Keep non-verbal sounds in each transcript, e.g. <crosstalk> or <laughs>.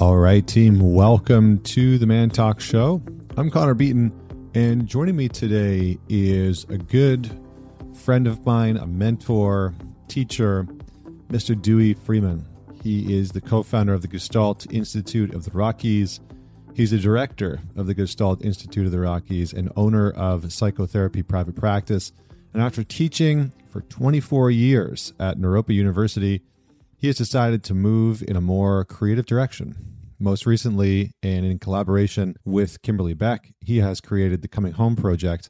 All right, team, welcome to the Man Talk Show. I'm Connor Beaton, and joining me today is a good friend of mine, a mentor, teacher, Mr. Duey Freeman. He is the co founder of the Gestalt Institute of the Rockies. He's the director of the Gestalt Institute of the Rockies and owner of Psychotherapy Private Practice. And after teaching for 24 years at Naropa University, he has decided to move in a more creative direction. Most recently, and in collaboration with Kimberly Beck, he has created the Coming Home Project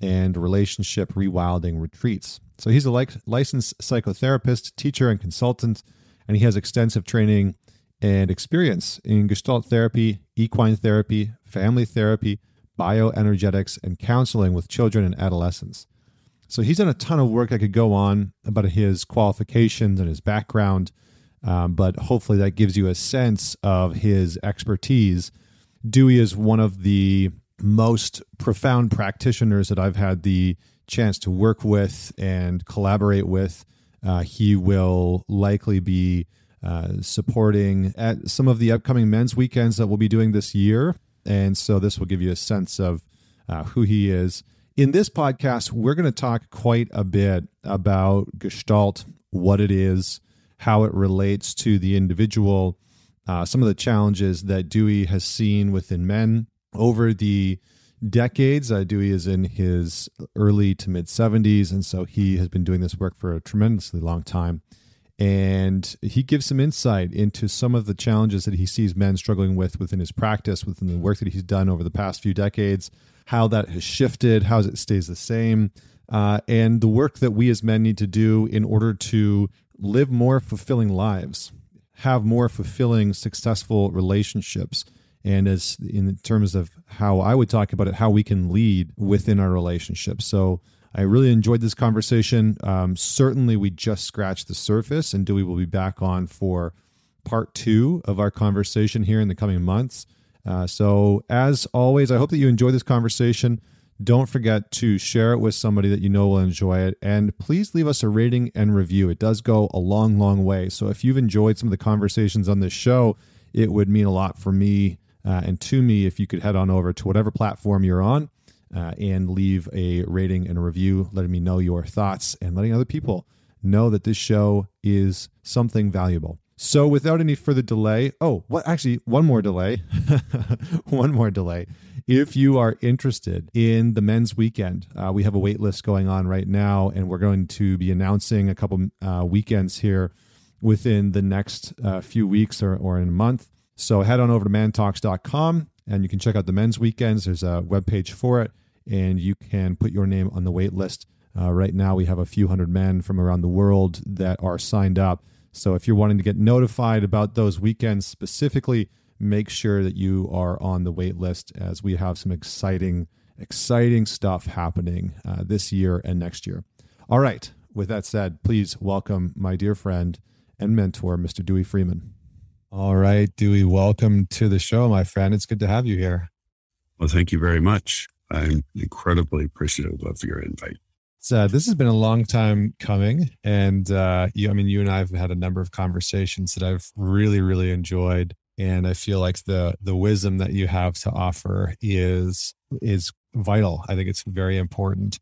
and relationship rewilding retreats. So he's a licensed psychotherapist, teacher, and consultant, and he has extensive training and experience in Gestalt therapy, equine therapy, family therapy, bioenergetics, and counseling with children and adolescents. So he's done a ton of work I could go on about his qualifications and his background, um, but hopefully that gives you a sense of his expertise. Duey is one of the most profound practitioners that I've had the chance to work with and collaborate with. Uh, he will likely be uh, supporting at some of the upcoming men's weekends that we'll be doing this year. And so this will give you a sense of uh, who he is. In this podcast, we're going to talk quite a bit about Gestalt, what it is, how it relates to the individual, uh, some of the challenges that Duey has seen within men over the decades. Uh, Duey is in his early to mid 70s, and so he has been doing this work for a tremendously long time. And he gives some insight into some of the challenges that he sees men struggling with within his practice, within the work that he's done over the past few decades, how that has shifted, how it stays the same, uh, and the work that we as men need to do in order to live more fulfilling lives, have more fulfilling, successful relationships. And as in terms of how I would talk about it, how we can lead within our relationships. So I really enjoyed this conversation. Um, certainly, we just scratched the surface, and Duey will be back on for part two of our conversation here in the coming months. Uh, so, as always, I hope that you enjoy this conversation. Don't forget to share it with somebody that you know will enjoy it. And please leave us a rating and review. It does go a long, long way. So, if you've enjoyed some of the conversations on this show, it would mean a lot for me uh, and to me if you could head on over to whatever platform you're on uh, and leave a rating and a review, letting me know your thoughts and letting other people know that this show is something valuable. So, without any further delay, oh, what actually, one more delay, <laughs> one more delay. If you are interested in the men's weekend, uh, we have a wait list going on right now, and we're going to be announcing a couple uh, weekends here within the next uh, few weeks or, or in a month. So, head on over to mantalks.com and you can check out the men's weekends. There's a web page for it, and you can put your name on the wait list. Uh, right now, we have a few hundred men from around the world that are signed up. So if you're wanting to get notified about those weekends specifically, make sure that you are on the wait list as we have some exciting, exciting stuff happening uh, this year and next year. All right. With that said, please welcome my dear friend and mentor, Mr. Duey Freeman. All right, Duey, welcome to the show, my friend. It's good to have you here. Well, thank you very much. I'm incredibly appreciative of your invite. So this has been a long time coming, and uh, you, I mean, you and I have had a number of conversations that I've really, really enjoyed, and I feel like the the wisdom that you have to offer is is vital. I think it's very important.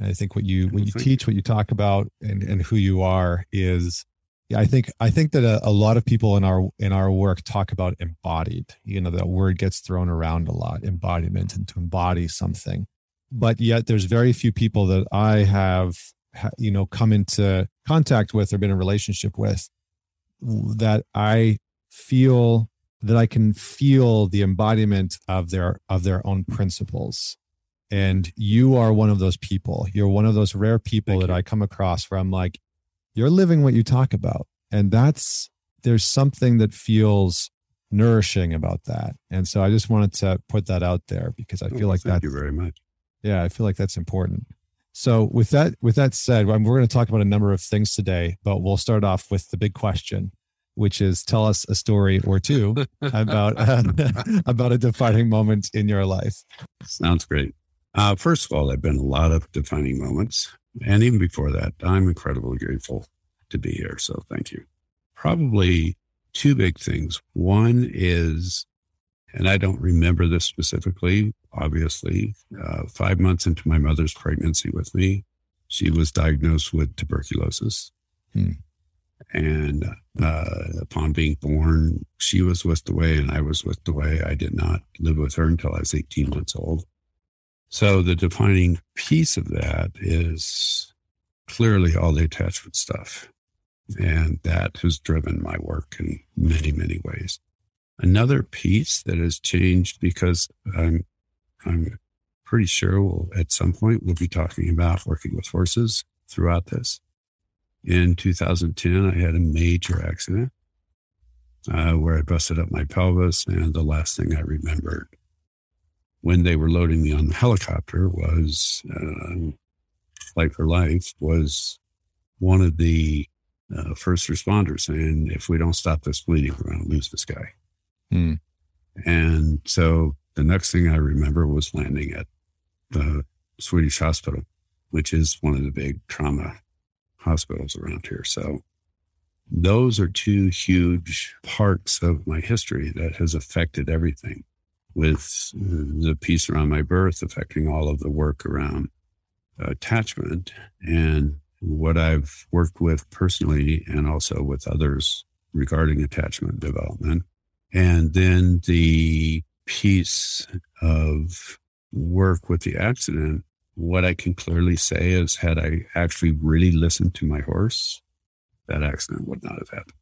And I think what you what you teach, what you talk about, and and who you are is yeah, I think I think that a, a, lot of people in our in our work talk about embodied. You know, that word gets thrown around a lot, embodiment, and to embody something but yet there's very few people that I have, you know, come into contact with or been in a relationship with that I feel that I can feel the embodiment of their of their own principles. And you are one of those people. You're one of those rare people Thank that you. I come across where I'm like, you're living what you talk about. And that's there's something that feels nourishing about that. And so I just wanted to put that out there because I oh, feel like that. Thank you very much. Yeah, I feel like that's important. So with that with that said, we're going to talk about a number of things today, but we'll start off with the big question, which is tell us a story or two <laughs> about <laughs> about a defining moment in your life. Sounds great. Uh, first of all, there've been a lot of defining moments, and even before that, I'm incredibly grateful to be here. So thank you. Probably two big things. One is, and I don't remember this specifically, obviously, uh, five months into my mother's pregnancy with me, she was diagnosed with tuberculosis. Hmm. And uh, upon being born, she was whisked away and I was whisked away. I did not live with her until I was 18 months old. So the defining piece of that is clearly all the attachment stuff. And that has driven my work in many, many ways. Another piece that has changed because I'm, I'm pretty sure we'll, at some point we'll be talking about working with horses throughout this. In 2010, I had a major accident uh, where I busted up my pelvis. And the last thing I remembered when they were loading me on the helicopter was uh, Flight for Life was one of the uh, first responders saying, if we don't stop this bleeding, we're going to lose this guy. Hmm. And so the next thing I remember was landing at the Swedish hospital, which is one of the big trauma hospitals around here. So those are two huge parts of my history that has affected everything with the piece around my birth affecting all of the work around attachment and what I've worked with personally and also with others regarding attachment development. And then the piece of work with the accident, what I can clearly say is had I actually really listened to my horse, that accident would not have happened.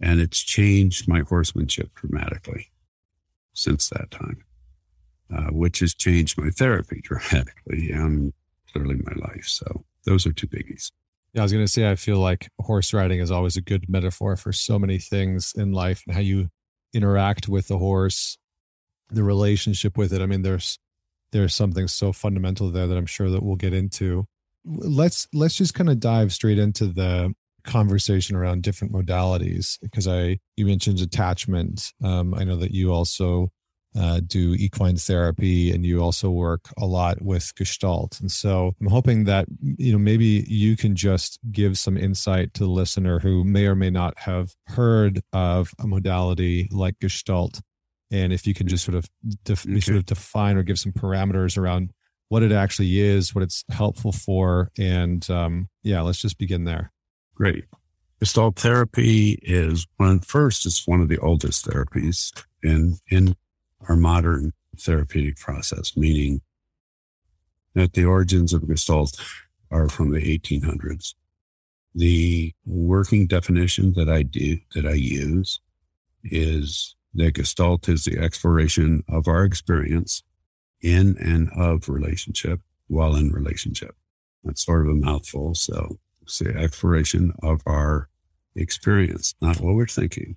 And it's changed my horsemanship dramatically since that time, uh, which has changed my therapy <laughs> dramatically and clearly my life. So those are two biggies. Yeah, I was going to say, I feel like horse riding is always a good metaphor for so many things in life and how you interact with the horse, the relationship with it. I mean, there's there's something so fundamental there that I'm sure that we'll get into. Let's let's just kind of dive straight into the conversation around different modalities because I you mentioned attachment. Um, I know that you also uh, do equine therapy and you also work a lot with Gestalt. And so I'm hoping that you know maybe you can just give some insight to the listener who may or may not have heard of a modality like Gestalt and if you can just sort of def- okay. sort of define or give some parameters around what it actually is, what it's helpful for, and um, yeah, let's just begin there. Great. Gestalt therapy is one first. It's one of the oldest therapies in in our modern therapeutic process, meaning that the origins of Gestalt are from the 1800s. The working definition that I do that I use is that Gestalt is the exploration of our experience in and of relationship while in relationship. That's sort of a mouthful. So the exploration of our experience, not what we're thinking.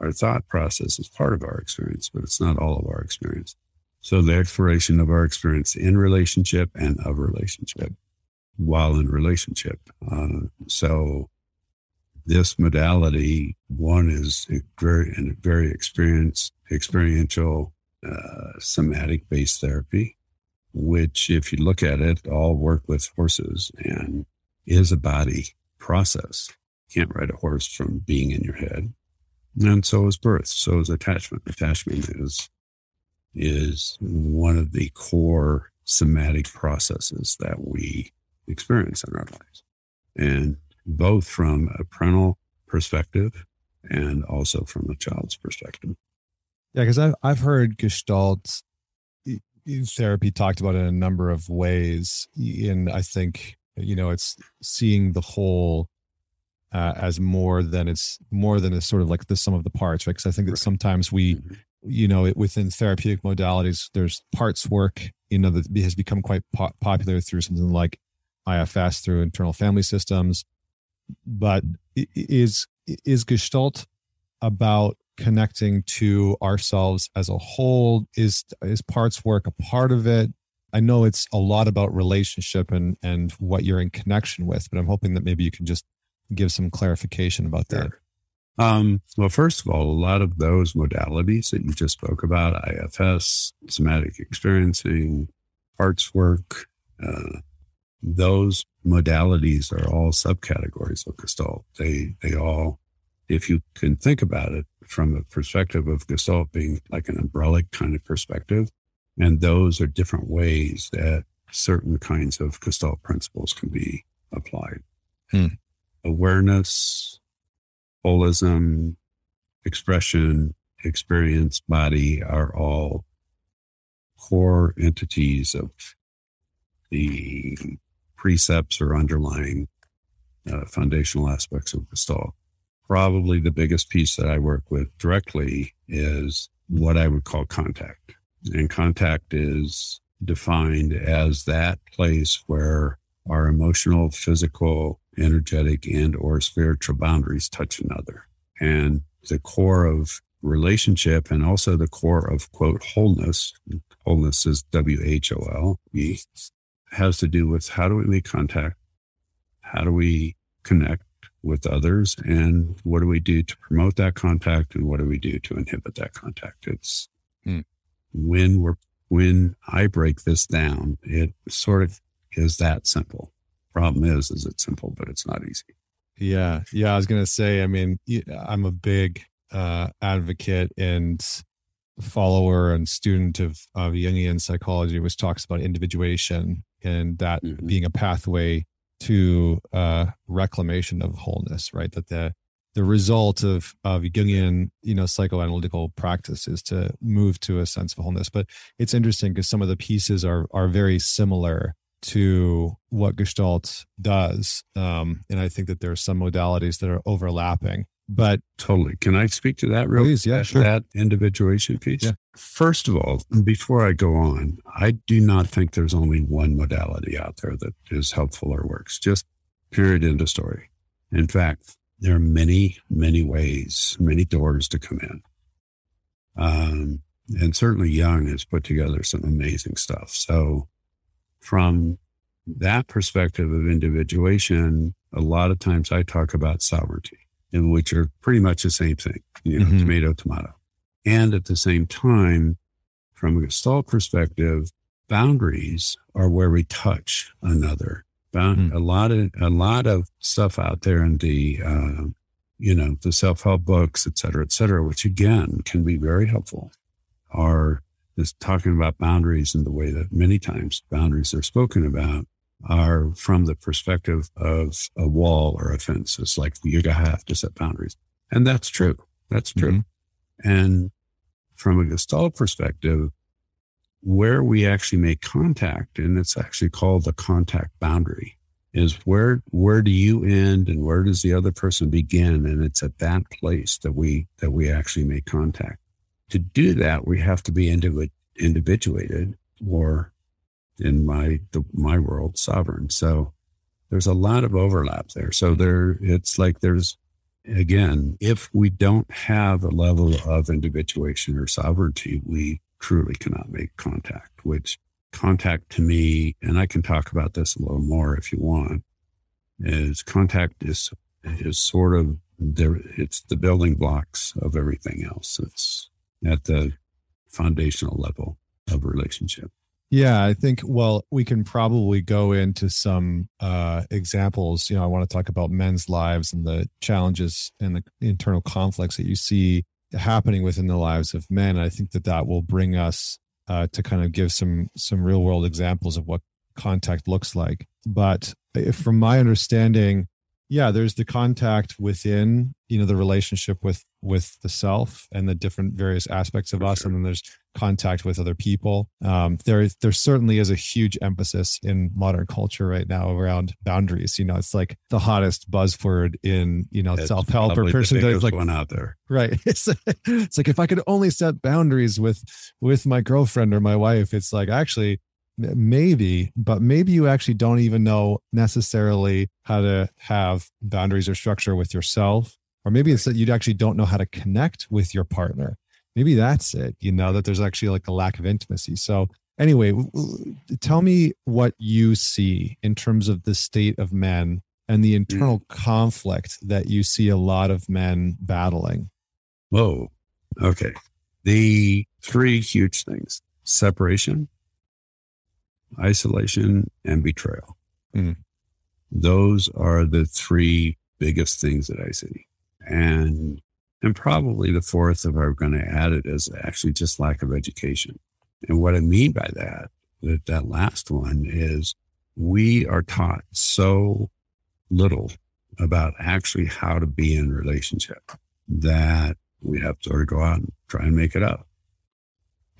Our thought process is part of our experience, but it's not all of our experience. So the exploration of our experience in relationship and of relationship while in relationship. Uh, so this modality, one is very very experienced, experiential, uh, somatic based therapy, which, if you look at it, all work with horses and is a body process. You can't ride a horse from being in your head. And so is birth. So is attachment. Attachment is is one of the core somatic processes that we experience in our lives. And both from a parental perspective and also from a child's perspective. Yeah, because I've I've heard Gestalt therapy talked about in a number of ways, and I think you know it's seeing the whole uh, as more than it's more than a sort of like the sum of the parts, right? Because I think that sometimes we, mm-hmm. you know, it, within therapeutic modalities, there's parts work, you know, that has become quite po- popular through something like IFS, through internal family systems, but is is Gestalt about connecting to ourselves as a whole? Is is parts work a part of it? I know it's a lot about relationship and and what you're in connection with, but I'm hoping that maybe you can just give some clarification about that. Um, well, first of all, a lot of those modalities that you just spoke about, IFS, somatic experiencing, parts work, uh, those modalities are all subcategories of Gestalt. They they all if you can think about it from a perspective of Gestalt being like an umbrella kind of perspective, and those are different ways that certain kinds of Gestalt principles can be applied. Hmm. Awareness, holism, expression, experience, body are all core entities of the precepts or underlying uh, foundational aspects of Gestalt. Probably the biggest piece that I work with directly is what I would call contact. And contact is defined as that place where our emotional, physical, energetic, and or spiritual boundaries touch another. And the core of relationship and also the core of quote wholeness, wholeness is W H O L E, has to do with how do we make contact? How do we connect with others? And what do we do to promote that contact? And what do we do to inhibit that contact? It's hmm. When we're, when I break this down, it sort of is that simple. Problem is, is it's simple, but it's not easy. Yeah. Yeah. I was going to say, I mean, I'm a big uh, advocate and follower and student of, of Jungian psychology, which talks about individuation and that mm-hmm. being a pathway to uh, reclamation of wholeness, right? That the the result of of Jungian, you know, psychoanalytical practice is to move to a sense of wholeness. But it's interesting because some of the pieces are are very similar to what Gestalt does, um, and I think that there are some modalities that are overlapping. But totally, can I speak to that real? Please, yeah, sure. That individuation piece. Yeah. First of all, before I go on, I do not think there's only one modality out there that is helpful or works. Just period. End of story. In fact, there are many, many ways, many doors to come in. Um, and certainly Jung has put together some amazing stuff. So from that perspective of individuation, a lot of times I talk about sovereignty in which are pretty much the same thing, you know, mm-hmm. tomato, tomato. And at the same time, from a Gestalt perspective, boundaries are where we touch another. Mm-hmm. A lot of a lot of stuff out there in the uh, you know the self help books, et cetera, et cetera, which again can be very helpful, are is talking about boundaries in the way that many times boundaries are spoken about are from the perspective of a wall or a fence. It's like you have to set boundaries. And that's true. That's true. Mm-hmm. And from a Gestalt perspective, where we actually make contact, and it's actually called the contact boundary, is where where do you end and where does the other person begin? And it's at that place that we that we actually make contact. To do that, we have to be individ- individuated or in my the, my world sovereign. So there's a lot of overlap there. So there, it's like there's again, if we don't have a level of individuation or sovereignty, we truly cannot make contact. Which contact to me, and I can talk about this a little more if you want, is contact is is sort of there. It's the building blocks of everything else. It's at the foundational level of relationship. Yeah, I think, well, we can probably go into some uh, examples. You know, I want to talk about men's lives and the challenges and the internal conflicts that you see happening within the lives of men. I think that that will bring us uh, to kind of give some some real world examples of what contact looks like. But from my understanding, yeah there's the contact within you know the relationship with with the self and the different various aspects of For us sure. and then there's contact with other people. Um, there there certainly is a huge emphasis in modern culture right now around boundaries. You know it's like the hottest buzzword in you know self-help or person like one out there. Right. <laughs> It's, it's like if i could only set boundaries with with my girlfriend or my wife it's like actually maybe but maybe you actually don't even know necessarily how to have boundaries or structure with yourself. Or maybe it's that you actually don't know how to connect with your partner maybe that's it you know that there's actually like a lack of intimacy so anyway tell me what you see in terms of the state of men and the internal mm. conflict that you see a lot of men battling whoa okay the three huge things separation isolation, and betrayal. Mm. Those are the three biggest things that I see. And and probably the fourth, if I'm going to add it, is actually just lack of education. And what I mean by that, that, that last one is we are taught so little about actually how to be in relationship that we have to sort of go out and try and make it up.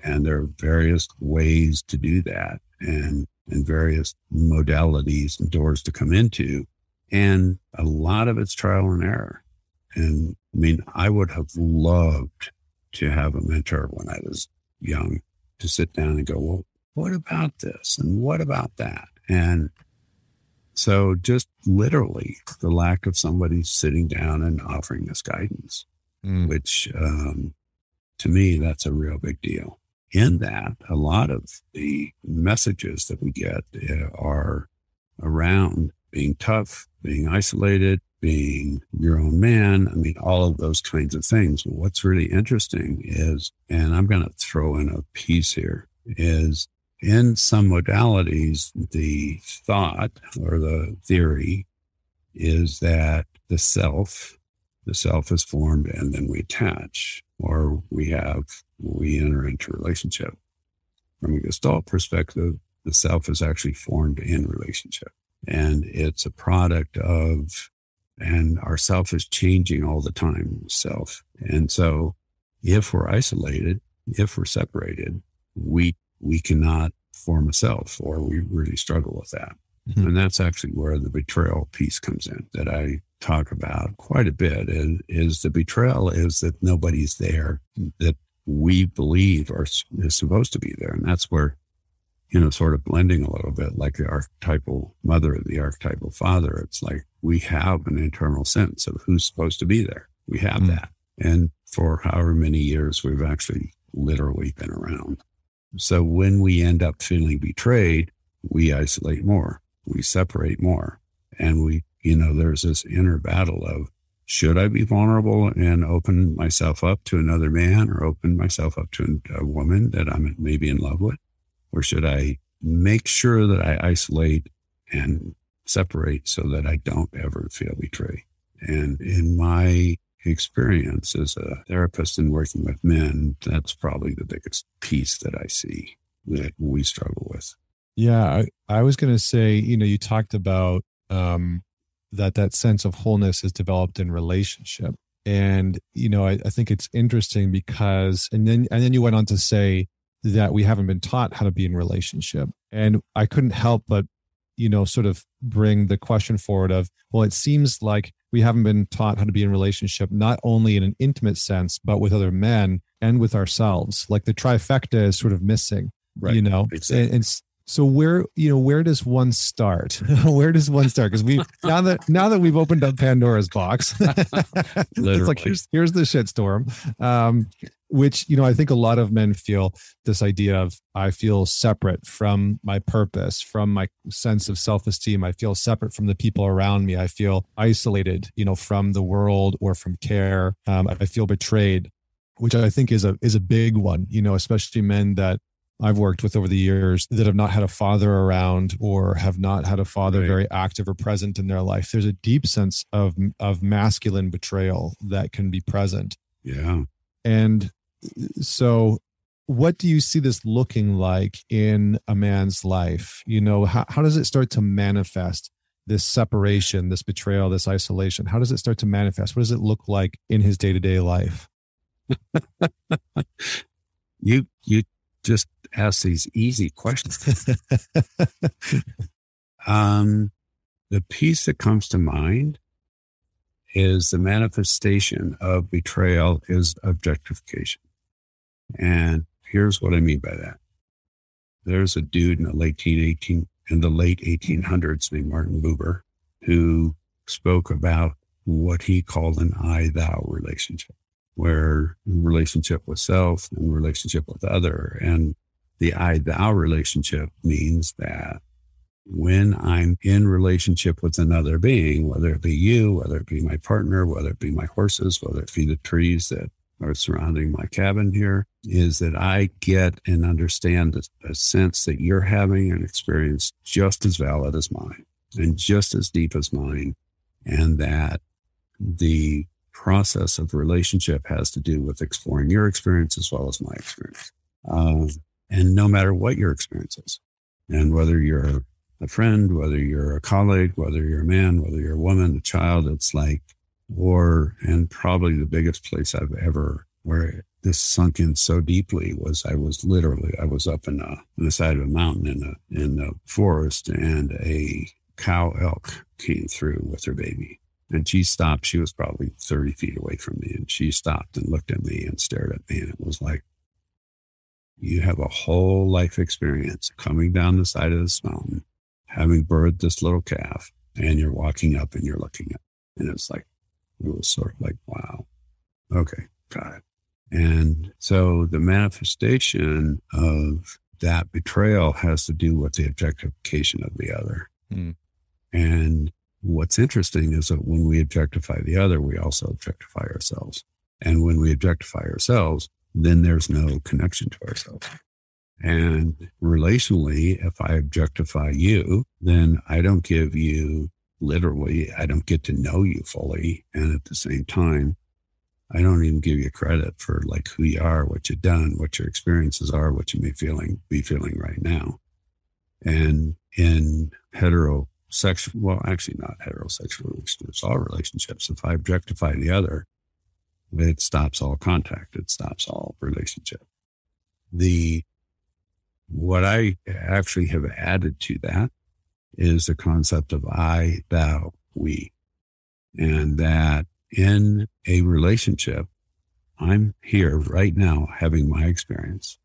And there are various ways to do that and, and various modalities and doors to come into. And a lot of it's trial and error. And I mean, I would have loved to have a mentor when I was young to sit down and go, well, what about this? And what about that? And so just literally the lack of somebody sitting down and offering us guidance, mm. which um, to me, that's a real big deal. In that, a lot of the messages that we get uh, are around being tough, being isolated, being your own man. I mean, all of those kinds of things. What's really interesting is, and I'm going to throw in a piece here, is in some modalities, the thought or the theory is that the self, the self is formed and then we attach or we have, we enter into relationship. From a Gestalt perspective, the self is actually formed in relationship and it's a product of and our self is changing all the time self and so if we're isolated if we're separated we we cannot form a self or we really struggle with that mm-hmm. and that's actually where the betrayal piece comes in that i talk about quite a bit is, is the betrayal is that nobody's there that we believe are is supposed to be there and that's where you know, sort of blending a little bit like the archetypal mother and the archetypal father. It's like we have an internal sense of who's supposed to be there. We have mm. that. And for however many years we've actually literally been around. So when we end up feeling betrayed, we isolate more, we separate more. And we, you know, there's this inner battle of should I be vulnerable and open myself up to another man or open myself up to a woman that I'm maybe in love with? Or should I make sure that I isolate and separate so that I don't ever feel betrayed? And in my experience as a therapist and working with men, that's probably the biggest piece that I see that we struggle with. Yeah, I, I was going to say, you know, you talked about um, that that sense of wholeness is developed in relationship, and you know, I, I think it's interesting because, and then and then you went on to say that we haven't been taught how to be in relationship. And I couldn't help but, you know, sort of bring the question forward of, well, it seems like we haven't been taught how to be in relationship, not only in an intimate sense, but with other men and with ourselves. Like the trifecta is sort of missing, right. you know, exactly. and, and so where you know where does one start? <laughs> where does one start? Because we now that now that we've opened up Pandora's box, <laughs> it's like here's here's the shitstorm. Um, which you know I think a lot of men feel this idea of I feel separate from my purpose, from my sense of self esteem. I feel separate from the people around me. I feel isolated, you know, from the world or from care. Um, I feel betrayed, which I think is a is a big one. You know, especially men that I've worked with over the years that have not had a father around or have not had a father right. very active or present in their life. There's a deep sense of of masculine betrayal that can be present. Yeah. And so what do you see this looking like in a man's life? You know, how, how does it start to manifest this separation, this betrayal, this isolation? How does it start to manifest? What does it look like in his day-to-day life? <laughs> you you just ask these easy questions. <laughs> um, the piece that comes to mind is the manifestation of betrayal is objectification. And here's what I mean by that. There's a dude in the late 18, in the late 1800s named Martin Buber who spoke about what he called an I thou relationship where relationship with self and relationship with other. And the I thou relationship means that when I'm in relationship with another being, whether it be you, whether it be my partner, whether it be my horses, whether it be the trees that are surrounding my cabin here, is that I get and understand a, a sense that you're having an experience just as valid as mine and just as deep as mine. And that the process of relationship has to do with exploring your experience as well as my experience. Um, and no matter what your experience is, and whether you're a friend, whether you're a colleague, whether you're a man, whether you're a woman, a child, it's like, or, and probably the biggest place I've ever, where this sunk in so deeply was I was literally, I was up in, uh, a, in the side of a mountain in a, in the forest and a cow elk came through with her baby. And she stopped. She was probably 30 feet away from me. And she stopped and looked at me and stared at me. And it was like, you have a whole life experience coming down the side of this mountain, having birthed this little calf, and you're walking up and you're looking at. And it's like, it was sort of like, wow, okay, got it. And so the manifestation of that betrayal has to do with the objectification of the other. Mm. And what's interesting is that when we objectify the other, we also objectify ourselves. And when we objectify ourselves, then there's no connection to ourselves. And relationally, if I objectify you, then I don't give you literally, I don't get to know you fully. And at the same time, I don't even give you credit for like who you are, what you've done, what your experiences are, what you may feeling be feeling right now. And in heterosexual, well, actually not heterosexual relationships, all relationships, if I objectify the other, it stops all contact. It stops all relationship. The, what I actually have added to that is the concept of I, thou, we. And that in a relationship, I'm here right now having my experience.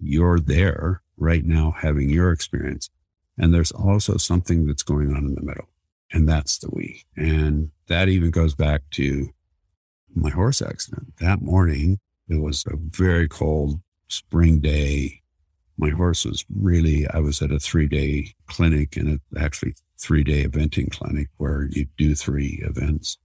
You're there right now having your experience. And there's also something that's going on in the middle. And that's the we. And that even goes back to my horse accident. That morning, it was a very cold spring day. My horse was really, I was at a three day clinic and it actually three day eventing clinic where you do three events.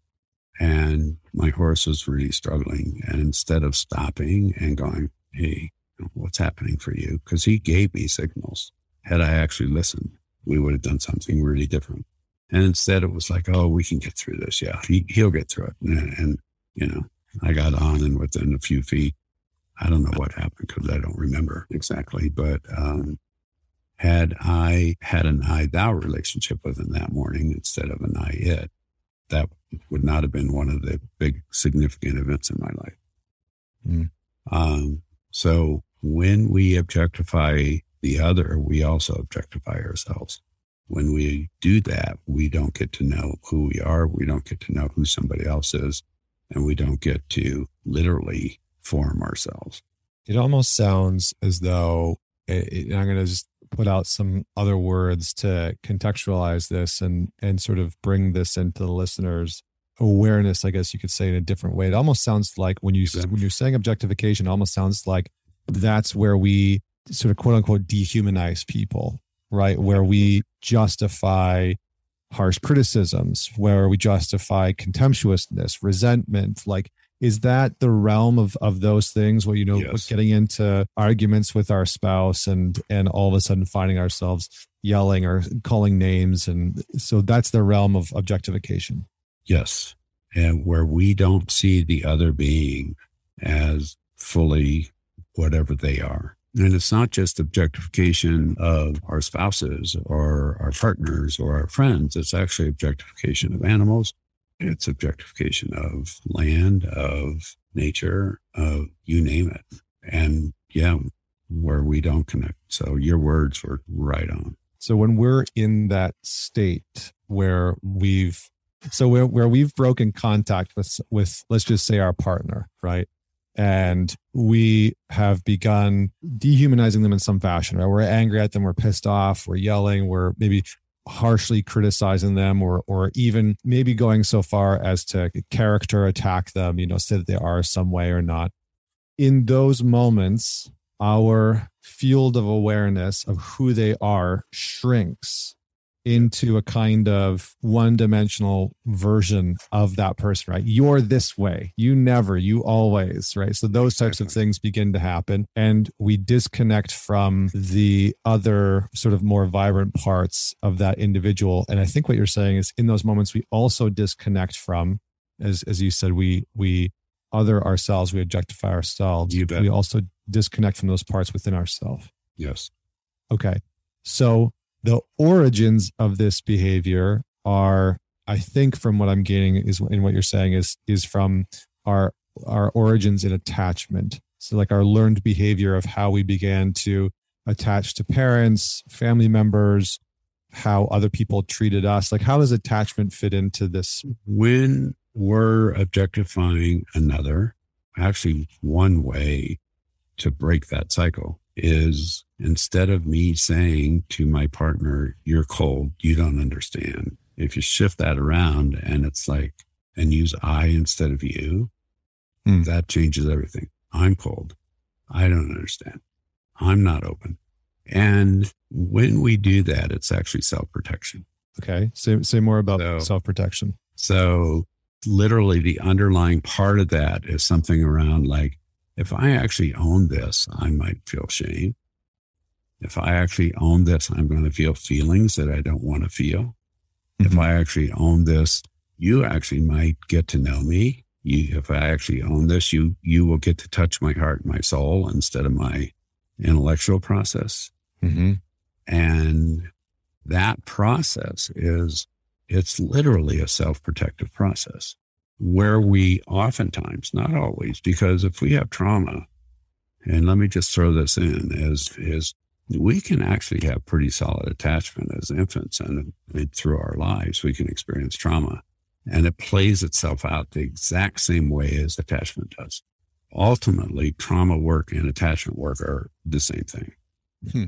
And my horse was really struggling. And instead of stopping and going, Hey, what's happening for you? Because he gave me signals. Had I actually listened, we would have done something really different. And instead, it was like, oh, we can get through this. Yeah, he, he'll get through it. And, and, you know, I got on and within a few feet, I don't know what happened because I don't remember exactly. But um, had I had an I thou relationship with him that morning instead of an I it, that would not have been one of the big significant events in my life. Mm. Um, so when we objectify the other, we also objectify ourselves. When we do that, we don't get to know who we are. We don't get to know who somebody else is. And we don't get to literally form ourselves. It almost sounds as though eh, eh, it, it, I'm going to just put out some other words to contextualize this and and sort of bring this into the listeners awareness i guess you could say in a different way it almost sounds like when you yeah. when you're saying objectification almost sounds like that's where we sort of quote unquote dehumanize people right where we justify harsh criticisms where we justify contemptuousness resentment like is that the realm of of those things where you know yes. getting into arguments with our spouse and and all of a sudden finding ourselves yelling or calling names? And so that's the realm of objectification. Yes. And where we don't see the other being as fully whatever they are. And it's not just objectification of our spouses or our partners or our friends. It's actually objectification of animals it's objectification of land, of nature, of you name it. And yeah, where we don't connect. So your words were right on. So when we're in that state where we've so where, where we've broken contact with with let's just say our partner, right? And we have begun dehumanizing them in some fashion, right? We're angry at them, we're pissed off, we're yelling, we're maybe harshly criticizing them or or even maybe going so far as to character attack them you know say that they are some way or not. In those moments our field of awareness of who they are shrinks into a kind of one dimensional version of that person, right? You're this way. You never, you always, right? So those types of things begin to happen. And we disconnect from the other sort of more vibrant parts of that individual. And I think what you're saying is in those moments, we also disconnect from as as you said, we we other ourselves, we objectify ourselves. You bet. We also disconnect from those parts within ourselves. Yes. Okay. So the origins of this behavior are, I think, from what I'm getting is in what you're saying is is from our our origins in attachment. So like our learned behavior of how we began to attach to parents, family members, how other people treated us. Like how does attachment fit into this? When we're objectifying another, actually one way to break that cycle is instead of me saying to my partner, you're cold, you don't understand. If you shift that around and it's like, and use I instead of you, Hmm. that changes everything. I'm cold. I don't understand. I'm not open. And when we do that, it's actually self protection. Okay. Say say more about So- self protection. So, literally, the underlying part of that is something around like, if I actually own this, I might feel shame. If I actually own this, I'm going to feel feelings that I don't want to feel. If Mhm. I actually own this, you actually might get to know me. You, if I actually own this, you you will get to touch my heart and my soul instead of my intellectual process. Mm-hmm. And that process is, it's literally a self protective process where we oftentimes, not always, because if we have trauma, and let me just throw this in, is, is we can actually have pretty solid attachment as infants and, and through our lives, we can experience trauma and it plays itself out the exact same way as attachment does. Ultimately, trauma work and attachment work are the same thing. Hmm.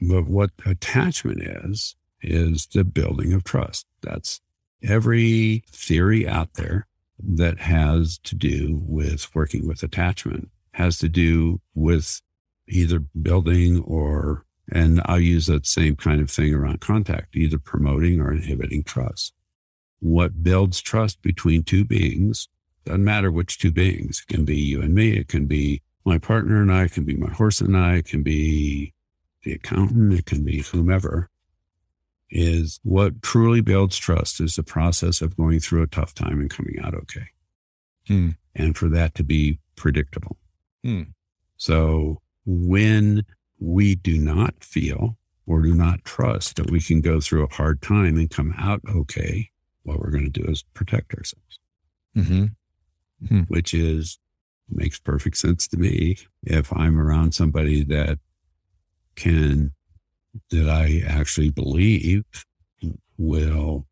But what attachment is, is the building of trust. That's every theory out there that has to do with working with attachment has to do with either building or, and I'll use that same kind of thing around contact, either promoting or inhibiting trust. What builds trust between two beings doesn't matter which two beings. It can be you and me. It can be my partner and I. It can be my horse and I. It can be the accountant. It can be whomever. Is what truly builds trust is the process of going through a tough time and coming out okay. Hmm. And for that to be predictable. Hmm. So when we do not feel or do not trust that we can go through a hard time and come out okay, what we're going to do is protect ourselves Mm-hmm. which is makes perfect sense to me if I'm around somebody that can that I actually believe will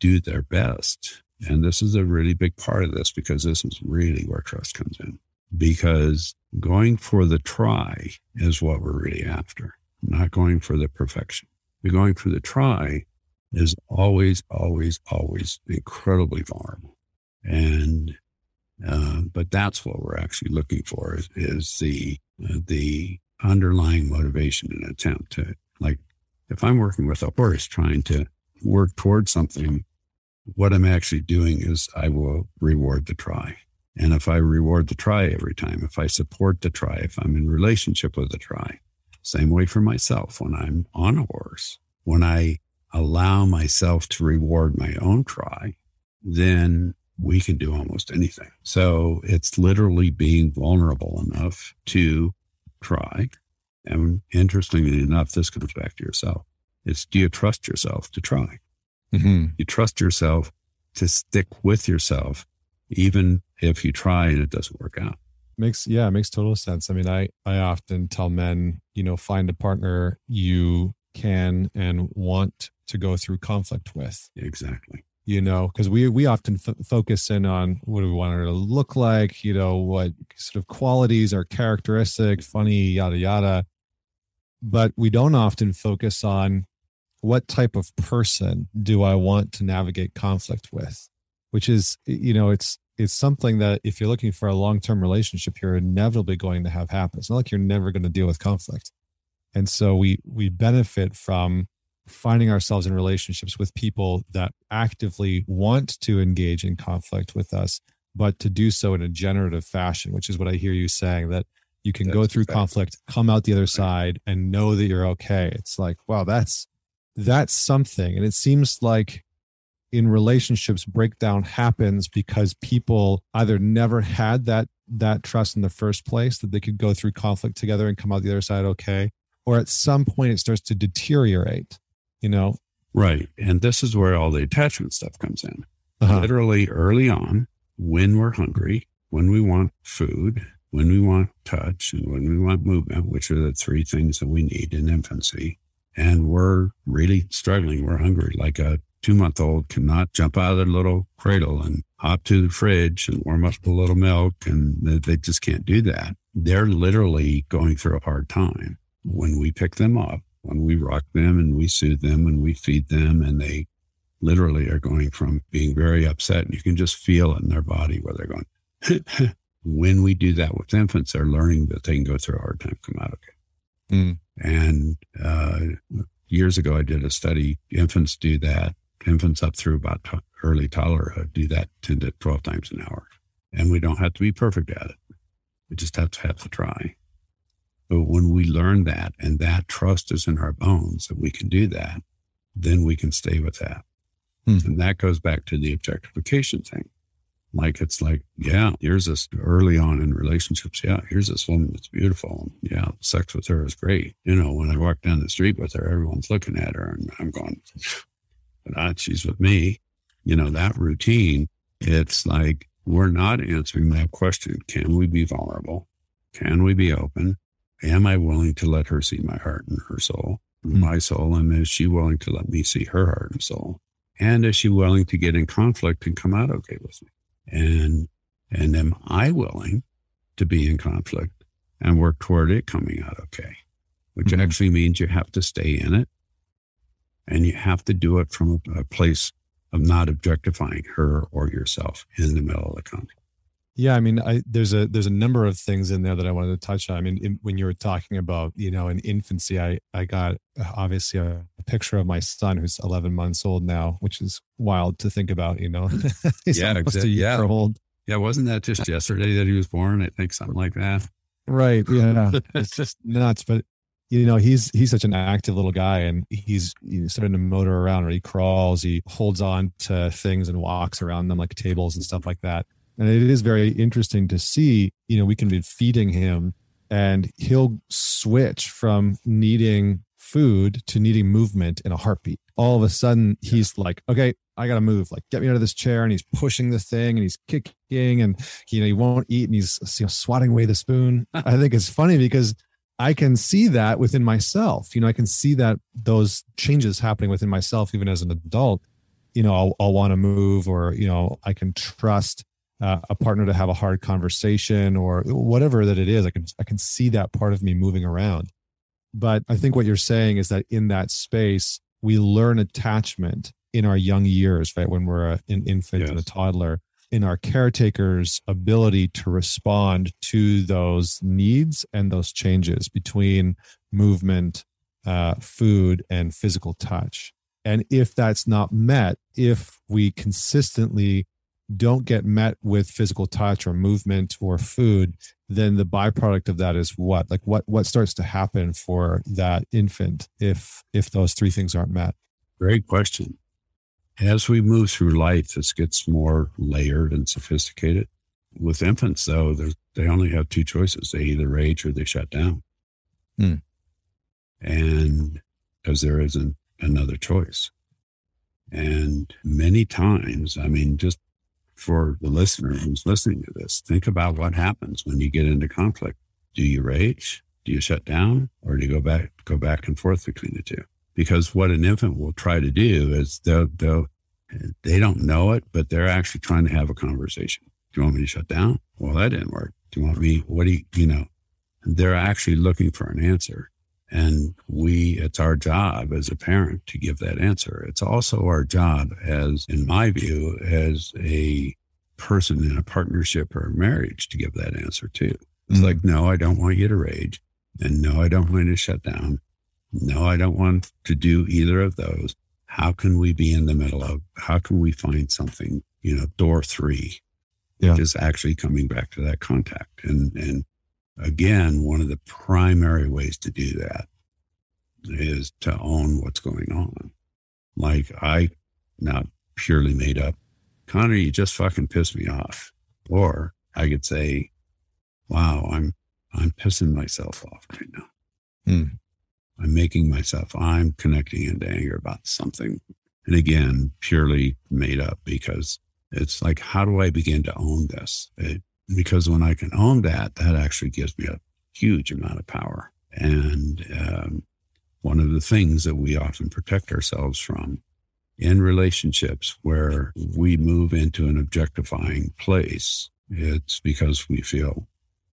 do their best. And this is a really big part of this because this is really where trust comes in. Because going for the try is what we're really after, not going for the perfection. The going for the try is always, always, always incredibly vulnerable. And uh, but that's what we're actually looking for is, is the uh, the underlying motivation and attempt to like if I'm working with a horse trying to work towards something, what I'm actually doing is I will reward the try. And if I reward the try every time, if I support the try, if I'm in relationship with the try, same way for myself when I'm on a horse, when I allow myself to reward my own try, then we can do almost anything. So it's literally being vulnerable enough to try. And interestingly enough, this comes back to yourself. It's do you trust yourself to try? Mm-hmm. You trust yourself to stick with yourself, even if you try and it doesn't work out. Makes yeah, it makes total sense. I mean, I I often tell men, you know, find a partner you can and want to go through conflict with. Exactly. You know, because we we often f- focus in on what do we want her to look like. You know, what sort of qualities are characteristic, funny, yada yada. But we don't often focus on what type of person do I want to navigate conflict with, which is you know it's it's something that if you're looking for a long-term relationship you're inevitably going to have happen it's not like you're never going to deal with conflict and so we we benefit from finding ourselves in relationships with people that actively want to engage in conflict with us but to do so in a generative fashion which is what i hear you saying that you can go through exactly- conflict come out the other side and know that you're okay. It's like wow that's that's something. And it seems like in relationships breakdown happens because people either never had that that trust in the first place that they could go through conflict together and come out the other side okay or at some point it starts to deteriorate you know? Right. And this is where all the attachment stuff comes in. Uh-huh. literally early on when we're hungry when we want food when we want touch and when we want movement which are the three things that we need in infancy and we're really struggling we're hungry like a two month old cannot jump out of their little cradle and hop to the fridge and warm up a little milk and they just can't do that. They're literally going through a hard time. When we pick them up, when we rock them and we soothe them and we feed them, and they literally are going from being very upset, and you can just feel it in their body where they're going. <laughs> when we do that with infants, they're learning that they can go through a hard time, come out okay. Mm. And uh, years ago, I did a study. Infants do that. Infants up through about t- early toddlerhood do that 10 to 12 times an hour. And we don't have to be perfect at it. We just have to have to try. But when we learn that and that trust is in our bones that we can do that, then we can stay with that. Hmm. And that goes back to the objectification thing. Like it's like, yeah, here's this early on in relationships. Yeah, here's this woman that's beautiful. And yeah, sex with her is great. You know, when I walk down the street with her, everyone's looking at her and I'm going, but not, she's with me. You know, that routine, it's like we're not answering that question. Can we be vulnerable? Can we be open? Am I willing to let her see my heart and her soul, mm-hmm. my soul? And is she willing to let me see her heart and soul? And is she willing to get in conflict and come out okay with me? And, and am I willing to be in conflict and work toward it coming out okay? Which mm-hmm. actually means you have to stay in it and you have to do it from a, a place of not objectifying her or yourself in the middle of the conflict. Yeah, I mean, I, there's a there's a number of things in there that I wanted to touch on. I mean, in, when you were talking about you know in infancy, I I got uh, obviously a, a, picture of my son who's 11 months old now, which is wild to think about. You know, <laughs> he's yeah, almost a year yeah. old. Yeah, wasn't that just yesterday that he was born? I think something like that. Right. Yeah, <laughs> it's just nuts. But you know, he's he's such an active little guy, and he's you starting to motor around, or he crawls, he holds on to things and walks around them like tables and stuff like that and it is very interesting to see, you know, we can be feeding him and he'll switch from needing food to needing movement in a heartbeat. All of a sudden, he's like, okay, I got to move. Like, get me out of this chair. And he's pushing the thing and he's kicking and, you know, he won't eat and he's you know, swatting away the spoon. <laughs> I think it's funny because I can see that within myself. You know, I can see that those changes happening within myself, even as an adult. You know, I'll, I'll want to move or, you know, I can trust uh, a partner to have a hard conversation or whatever that it is i can i can see that part of me moving around. But i think what you're saying is that in that space we learn attachment in our young years right? When we're a, an infant yes. and a toddler in our caretaker's ability to respond to those needs and those changes between movement uh, food and physical touch. And if that's not met if we consistently don't get met with physical touch or movement or food then the byproduct of that is what? Like what what starts to happen for that infant if if those three things aren't met? Great question. As we move through life this gets more layered and sophisticated. With infants though they only have two choices. They either rage or they shut down. Hmm. and because there isn't another choice. And many times i mean just for the listener who's listening to this, think about what happens when you get into conflict. Do you rage? Do you shut down? Or do you go back, go back and forth between the two? Because what an infant will try to do is they'll, they'll, they don't know it, but they're actually trying to have a conversation. Do you want me to shut down? Well, that didn't work. Do you want me? What do you, you know, they're actually looking for an answer. And we, it's our job as a parent to give that answer. It's also our job as, in my view, as a person in a partnership or a marriage to give that answer too. It's mm-hmm. like, no, I don't want you to rage. And no, I don't want you to shut down. No, I don't want to do either of those. How can we be in the middle of, how can we find something, you know, door three, yeah. which is actually coming back to that contact and, and again, one of the primary ways to do that is to own what's going on. Like I, now purely made up. Connor, you just fucking pissed me off. Or I could say, wow, I'm, I'm pissing myself off right now. Hmm. I'm making myself, I'm connecting into anger about something. And again, purely made up because it's like, how do I begin to own this? It, because when I can own that, that actually gives me a huge amount of power. And um, one of the things that we often protect ourselves from in relationships where we move into an objectifying place, it's because we feel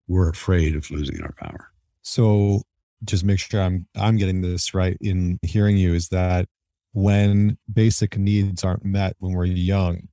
we're afraid of losing our power. So just make sure I'm I'm getting this right in hearing you is that when basic needs aren't met when we're young,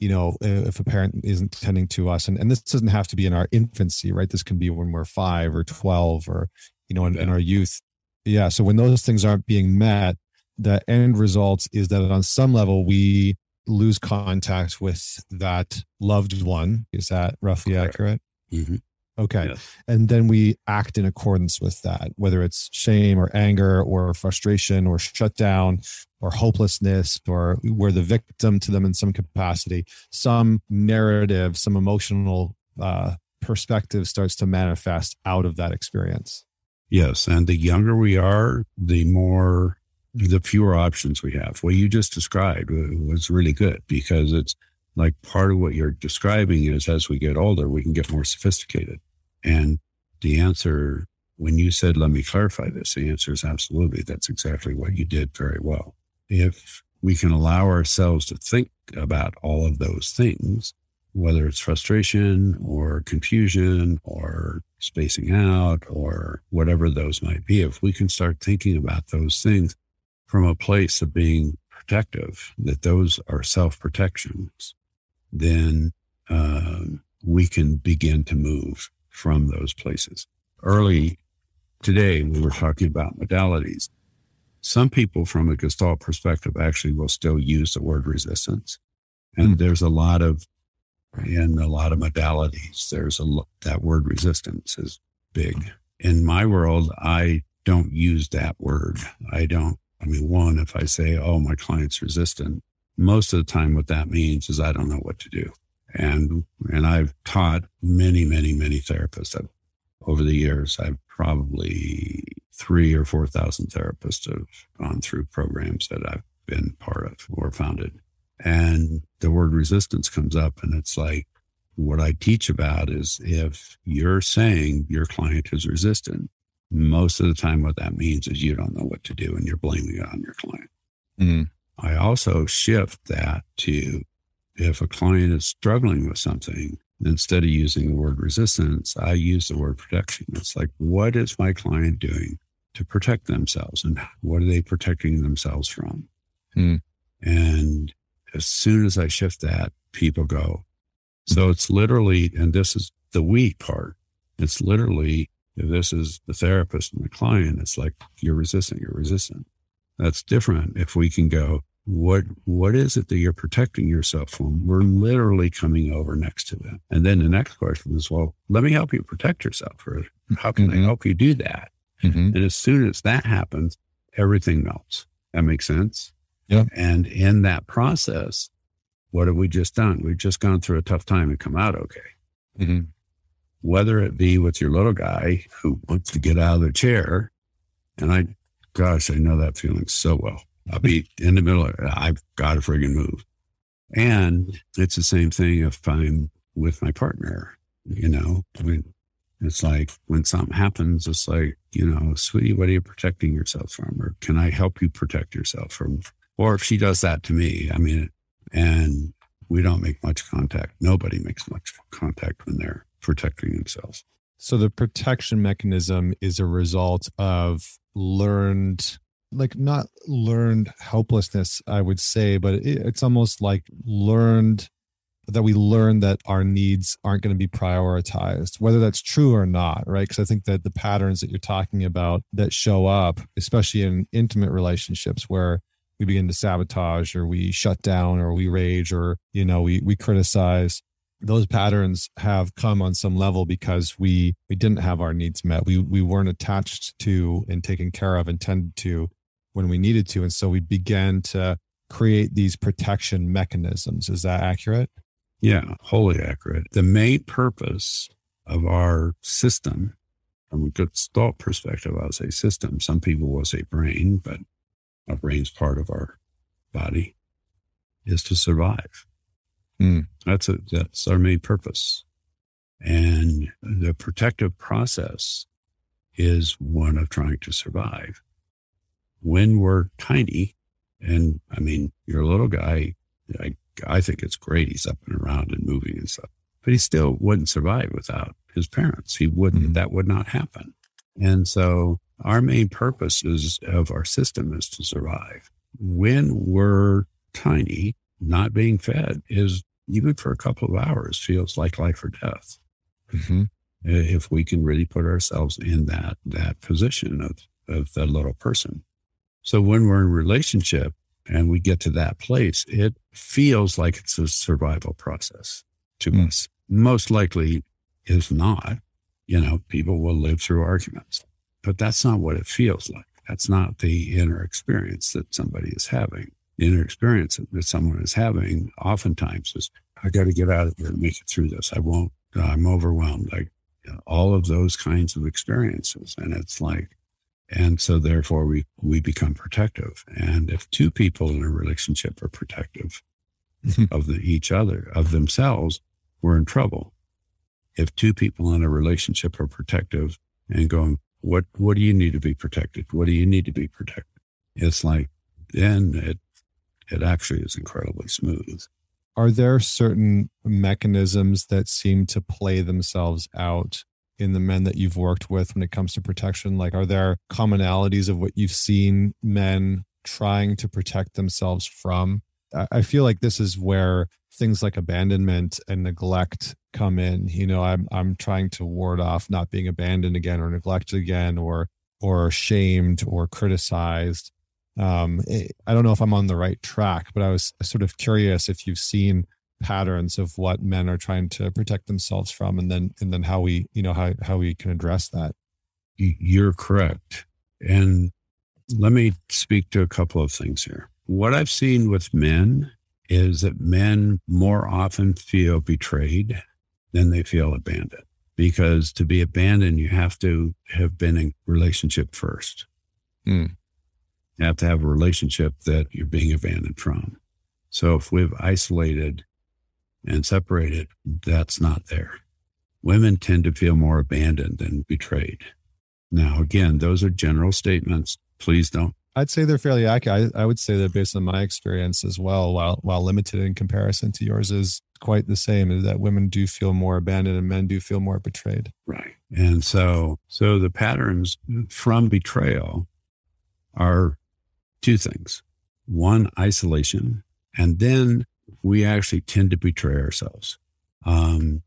you know, if a parent isn't tending to us, and, and this doesn't have to be in our infancy, right? This can be when we're five or 12 or, you know, in, yeah. in our youth. Yeah. So when those things aren't being met, the end result is that on some level, we lose contact with that loved one. Is that roughly accurate? Mm-hmm. Okay. Yes. And then we act in accordance with that, whether it's shame or anger or frustration or shutdown or hopelessness or we're the victim to them in some capacity. Some narrative, some emotional uh, perspective starts to manifest out of that experience. Yes. And the younger we are, the more, the fewer options we have. What you just described was really good because it's like part of what you're describing is as we get older, we can get more sophisticated. And the answer, when you said, let me clarify this, the answer is absolutely. That's exactly what you did very well. If we can allow ourselves to think about all of those things, whether it's frustration or confusion or spacing out or whatever those might be, if we can start thinking about those things from a place of being protective, that those are self protections, then um, we can begin to move from those places. Early today, we were talking about modalities. Some people, from a Gestalt perspective, actually will still use the word resistance. And mm. there's a lot of, in a lot of modalities, there's a, that word resistance is big. In my world, I don't use that word. I don't, I mean, one, if I say, oh, my client's resistant, most of the time what that means is I don't know what to do. And, and I've taught many, many, many therapists I've, over the years. I've probably three or 4,000 therapists have gone through programs that I've been part of or founded. And the word resistance comes up and it's like, what I teach about is if you're saying your client is resistant, most of the time what that means is you don't know what to do and you're blaming it on your client. Mm. I also shift that to if a client is struggling with something, instead of using the word resistance, I use the word protection. It's like, what is my client doing to protect themselves and what are they protecting themselves from? Hmm. And as soon as I shift that, people go. So it's literally, and this is the weak part. It's literally, if this is the therapist and the client, it's like, you're resistant, you're resistant. That's different if we can go, what what is it that you're protecting yourself from we're literally coming over next to them and then the next question is well let me help you protect yourself or how can mm-hmm. i help you do that mm-hmm. and as soon as that happens everything melts that makes sense yeah and in that process what have we just done we've just gone through a tough time and come out okay mm-hmm. whether it be with your little guy who wants to get out of the chair and i gosh i know that feeling so well I'll be in the middle. Of, it. I've got to friggin' move. And it's the same thing if I'm with my partner, you know, I mean, it's like when something happens, it's like, you know, sweetie, what are you protecting yourself from? Or can I help you protect yourself from? Or if she does that to me, I mean, and we don't make much contact. Nobody makes much contact when they're protecting themselves. So the protection mechanism is a result of learned like not learned helplessness i would say but it, it's almost like learned that we learn that our needs aren't going to be prioritized whether that's true or not right because i think that the patterns that you're talking about that show up especially in intimate relationships where we begin to sabotage or we shut down or we rage or you know we we criticize those patterns have come on some level because we we didn't have our needs met we we weren't attached to and taken care of and tended to when we needed to. And so we began to create these protection mechanisms. Is that accurate? Yeah, wholly accurate. The main purpose of our system, from a Gestalt perspective, I'll say system. Some people will say brain, but our brain's part of our body, is to survive. Mm. That's a, that's our main purpose. And the protective process is one of trying to survive. When we're tiny, and I mean, you're a little guy, I, I think it's great. He's up and around and moving and stuff, but he still wouldn't survive without his parents. He wouldn't, mm-hmm. that would not happen. And so our main purpose is, of our system is to survive. When we're tiny, not being fed is even for a couple of hours feels like life or death. Mm-hmm. If we can really put ourselves in that that position of of the little person. So when we're in relationship and we get to that place, it feels like it's a survival process to mm. us. Most likely is not. You know, people will live through arguments, but that's not what it feels like. That's not the inner experience that somebody is having. The inner experience that someone is having oftentimes is, I got to get out of here and make it through this. I won't, I'm overwhelmed. Like you know, all of those kinds of experiences. And it's like, and so therefore we, we become protective. And if two people in a relationship are protective mm-hmm. of the, each other, of themselves, we're in trouble. If two people in a relationship are protective and going, what, what do you need to be protected? What do you need to be protected? It's like, then it, it actually is incredibly smooth. Are there certain mechanisms that seem to play themselves out in the men that you've worked with when it comes to protection? Like, are there commonalities of what you've seen men trying to protect themselves from? I feel like this is where things like abandonment and neglect come in. You know, I'm I'm trying to ward off not being abandoned again or neglected again or or shamed or criticized. Um, eh, I don't know if I'm on the right track, but I was sort of curious if you've seen patterns of what men are trying to protect themselves from and then and then how we you know how how we can address that. You're correct. And let me speak to a couple of things here. What i've seen with men is that men more often feel betrayed than they feel abandoned because to be abandoned you have to have been in relationship first. Mm. you have to have a relationship that you're being abandoned from. So if we've isolated and separated, that's not there. Women tend to feel more abandoned than betrayed. Now, again, those are general statements. Please don't. I'd say they're fairly accurate. I, I would say that based on my experience as well, while while limited in comparison to yours, is quite the same. Is that women do feel more abandoned and men do feel more betrayed. Right. And so, so the patterns from betrayal are two things: one, isolation, and then we actually tend to betray ourselves. Um,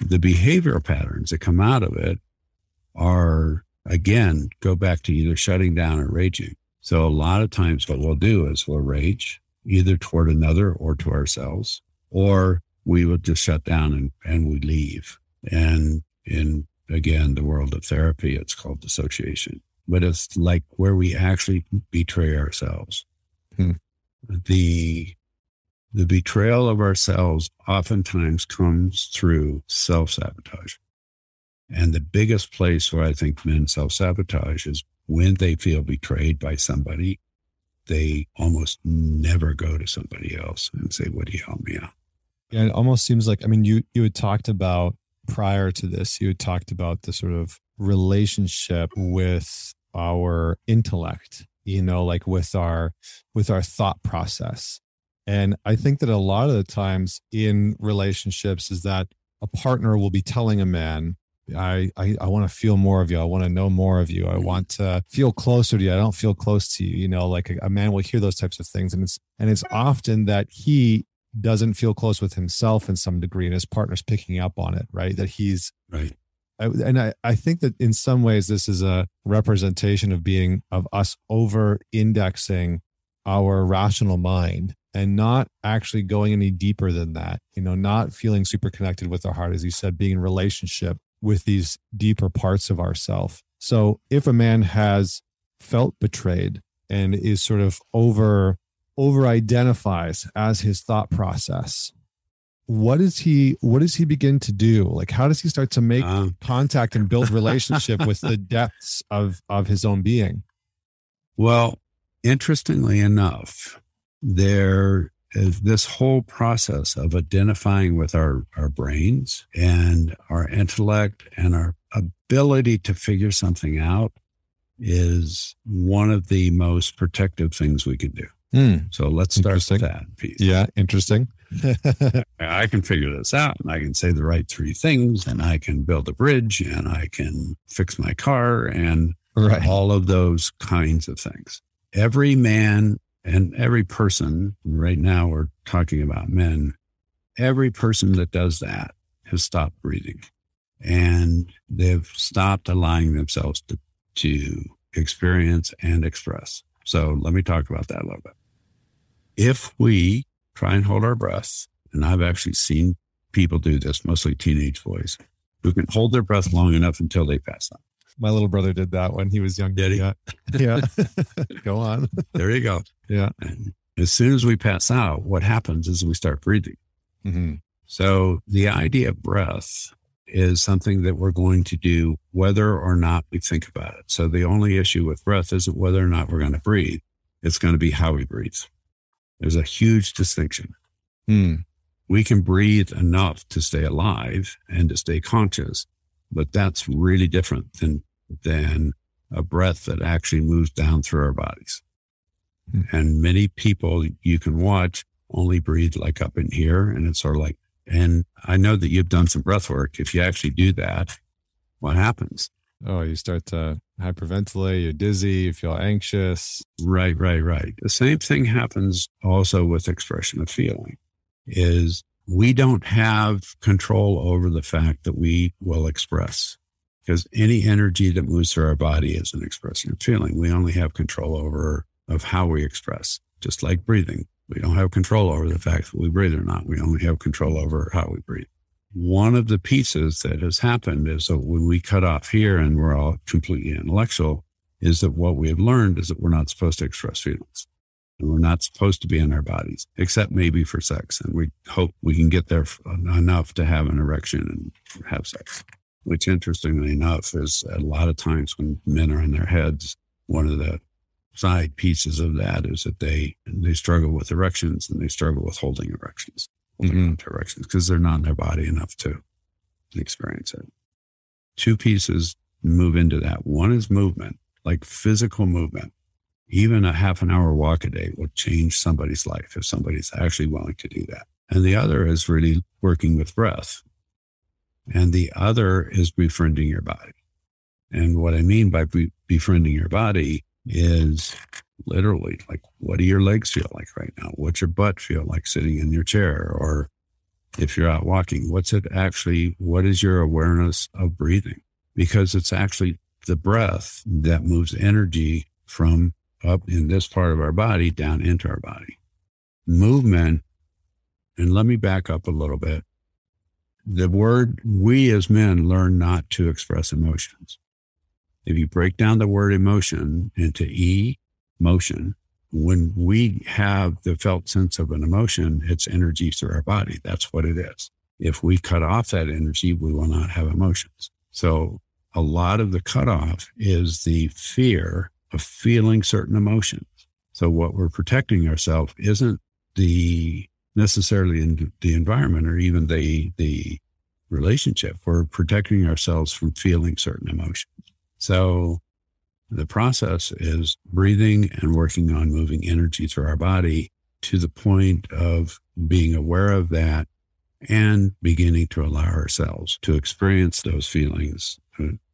the behavioral patterns that come out of it are, again, go back to either shutting down or raging. So a lot of times what we'll do is we'll rage either toward another or to ourselves, or we will just shut down and, and we leave. And in, again, the world of therapy, it's called dissociation, but it's like where we actually betray ourselves. Hmm. The the betrayal of ourselves oftentimes comes through self sabotage. And the biggest place where I think men self sabotage is when they feel betrayed by somebody, they almost never go to somebody else and say, Would you help me out? Yeah, it almost seems like, I mean, you, you had talked about prior to this, you had talked about the sort of relationship with our intellect, you know, like with our, with our thought process and I think that a lot of the times in relationships is that a partner will be telling a man, I, I, I want to feel more of you. I want to know more of you. I mm-hmm. want to feel closer to you. I don't feel close to you. You know, like a, a man will hear those types of things. And it's, and it's often that he doesn't feel close with himself in some degree and his partner's picking up on it, right? That he's, right. I, and I, I think that in some ways this is a representation of being of us over indexing our rational mind and not actually going any deeper than that you know not feeling super connected with our heart as you said being in relationship with these deeper parts of ourself. So if a man has felt betrayed and is sort of over over identifies as his thought process what does he what does he begin to do? Like how does he start to make um, contact and build relationship with the <laughs> depths of of his own being? Well interestingly enough there is this whole process of identifying with our our brains and our intellect and our ability to figure something out is one of the most protective things we can do Mm, so let's start with that piece. Yeah, interesting. <laughs> I can figure this out and I can say the right three things and I can build a bridge and I can fix my car and right. all of those kinds of things. Every man and every person, right now we're talking about men, every person that does that has stopped breathing and they've stopped allowing themselves to, to experience and express. So let me talk about that a little bit if we try and hold our breath, and I've actually seen people do this, mostly teenage boys, who can hold their breath long enough until they pass out. My little brother did that when he was young. Did he? Yeah. <laughs> yeah. <laughs> go on. There you go. Yeah. And as soon as we pass out, what happens is we start breathing. Mm-hmm. So the idea of breath is something that we're going to do whether or not we think about it. So the only issue with breath isn't whether or not we're going to breathe. It's going to be how we breathe. There's a huge distinction. Hmm. We can breathe enough to stay alive and to stay conscious, but that's really different than, than a breath that actually moves down through our bodies. Hmm. And many people you can watch only breathe like up in here. And it's sort of like, and I know that you've done some breath work. If you actually do that, what happens? Oh, you start to hyperventilate, you're dizzy, you feel anxious. Right, right, right. The same thing happens also with expression of feeling is we don't have control over the fact that we will express because any energy that moves through our body is an expression of feeling. We only have control over of how we express, just like breathing. We don't have control over the fact that we breathe or not. We only have control over how we breathe one of the pieces that has happened is that when we cut off here and we're all completely intellectual, is that what we have learned is that we're not supposed to express feelings. And we're not supposed to be in our bodies, except maybe for sex. And we hope we can get there enough to have an erection and have sex, which interestingly enough is a lot of times when men are in their heads, one of the side pieces of that is that they, they struggle with erections and they struggle with holding erections mm-hmm. directions because they're not in their body enough to experience it. Two pieces move into that. One is movement, like physical movement. Even a half an hour walk a day will change somebody's life if somebody's actually willing to do that. And the other is really working with breath. And the other is befriending your body. And what I mean by befriending your body is literally like what do your legs feel like right now? What's your butt feel like sitting in your chair? Or if you're out walking what's it actually what is your awareness of breathing? Because it's actually the breath that moves energy from up in this part of our body down into our body. Movement and let me back up a little bit the word we as men learn not to express emotions if you break down the word emotion into e motion, when we have the felt sense of an emotion, it's energy through our body. That's what it is. If we cut off that energy, we will not have emotions. So a lot of the cutoff is the fear of feeling certain emotions. So what we're protecting ourselves isn't the necessarily in the environment or even the, the relationship. We're protecting ourselves from feeling certain emotions. So the process is breathing and working on moving energy through our body to the point of being aware of that and beginning to allow ourselves to experience those feelings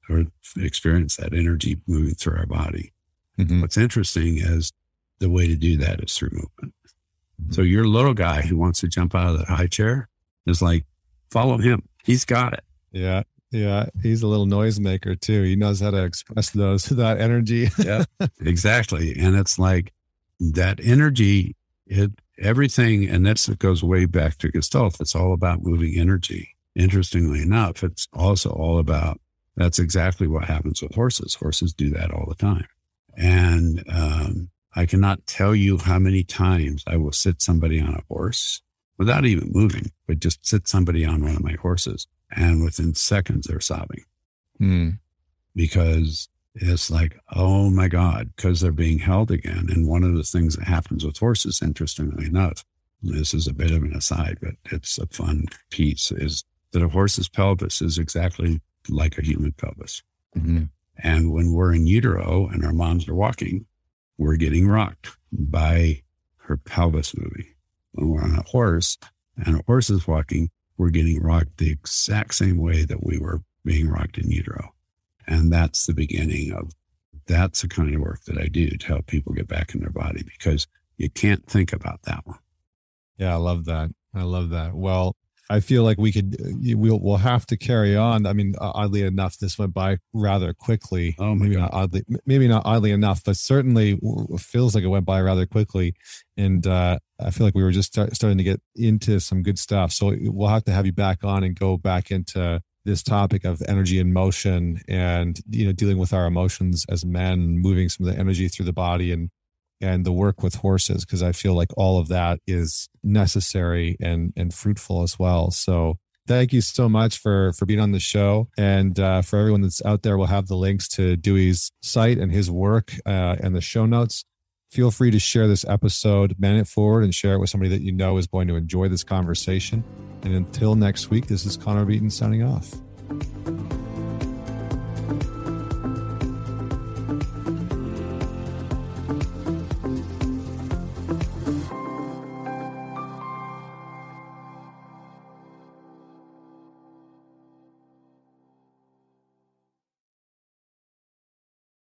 or, experience that energy moving through our body. Mm-hmm. What's interesting is the way to do that is through movement. So your little guy who wants to jump out of that high chair is like, follow him. He's got it. Yeah. Yeah, he's a little noisemaker too. He knows how to express those <laughs> that energy. yeah, <laughs> exactly. And it's like that energy, it everything, and that's it goes way back to Gestalt. It's all about moving energy. Interestingly enough, it's also all about that's exactly what happens with horses. Horses do that all the time. And um, I cannot tell you how many times I will sit somebody on a horse without even moving, but just sit somebody on one of my horses. And within seconds, they're sobbing Mm. because it's like, oh my God, because they're being held again. And one of the things that happens with horses, interestingly enough, this is a bit of an aside, but it's a fun piece, is that a horse's pelvis is exactly like a human pelvis. Mhm. And when we're in utero and our moms are walking, we're getting rocked by her pelvis moving. When we're on a horse and a horse is walking, we're getting rocked the exact same way that we were being rocked in utero. And that's the beginning of that's the kind of work that I do to help people get back in their body because you can't think about that one. Yeah, I love that. I love that. Well, I feel like we could we'll we'll have to carry on. I mean, oddly enough, this went by rather quickly. Oh maybe God. not oddly, maybe not oddly enough, but certainly feels like it went by rather quickly. And uh, I feel like we were just start, starting to get into some good stuff. So we'll have to have you back on and go back into this topic of energy and motion, and you know, dealing with our emotions as men, moving some of the energy through the body, and and the work with horses because I feel like all of that is necessary and and fruitful as well. So thank you so much for for being on the show and uh, for everyone that's out there. We'll have the links to Duey's site and his work uh, and the show notes. Feel free to share this episode, man it forward, and share it with somebody that you know is going to enjoy this conversation. And until next week, this is Connor Beaton signing off.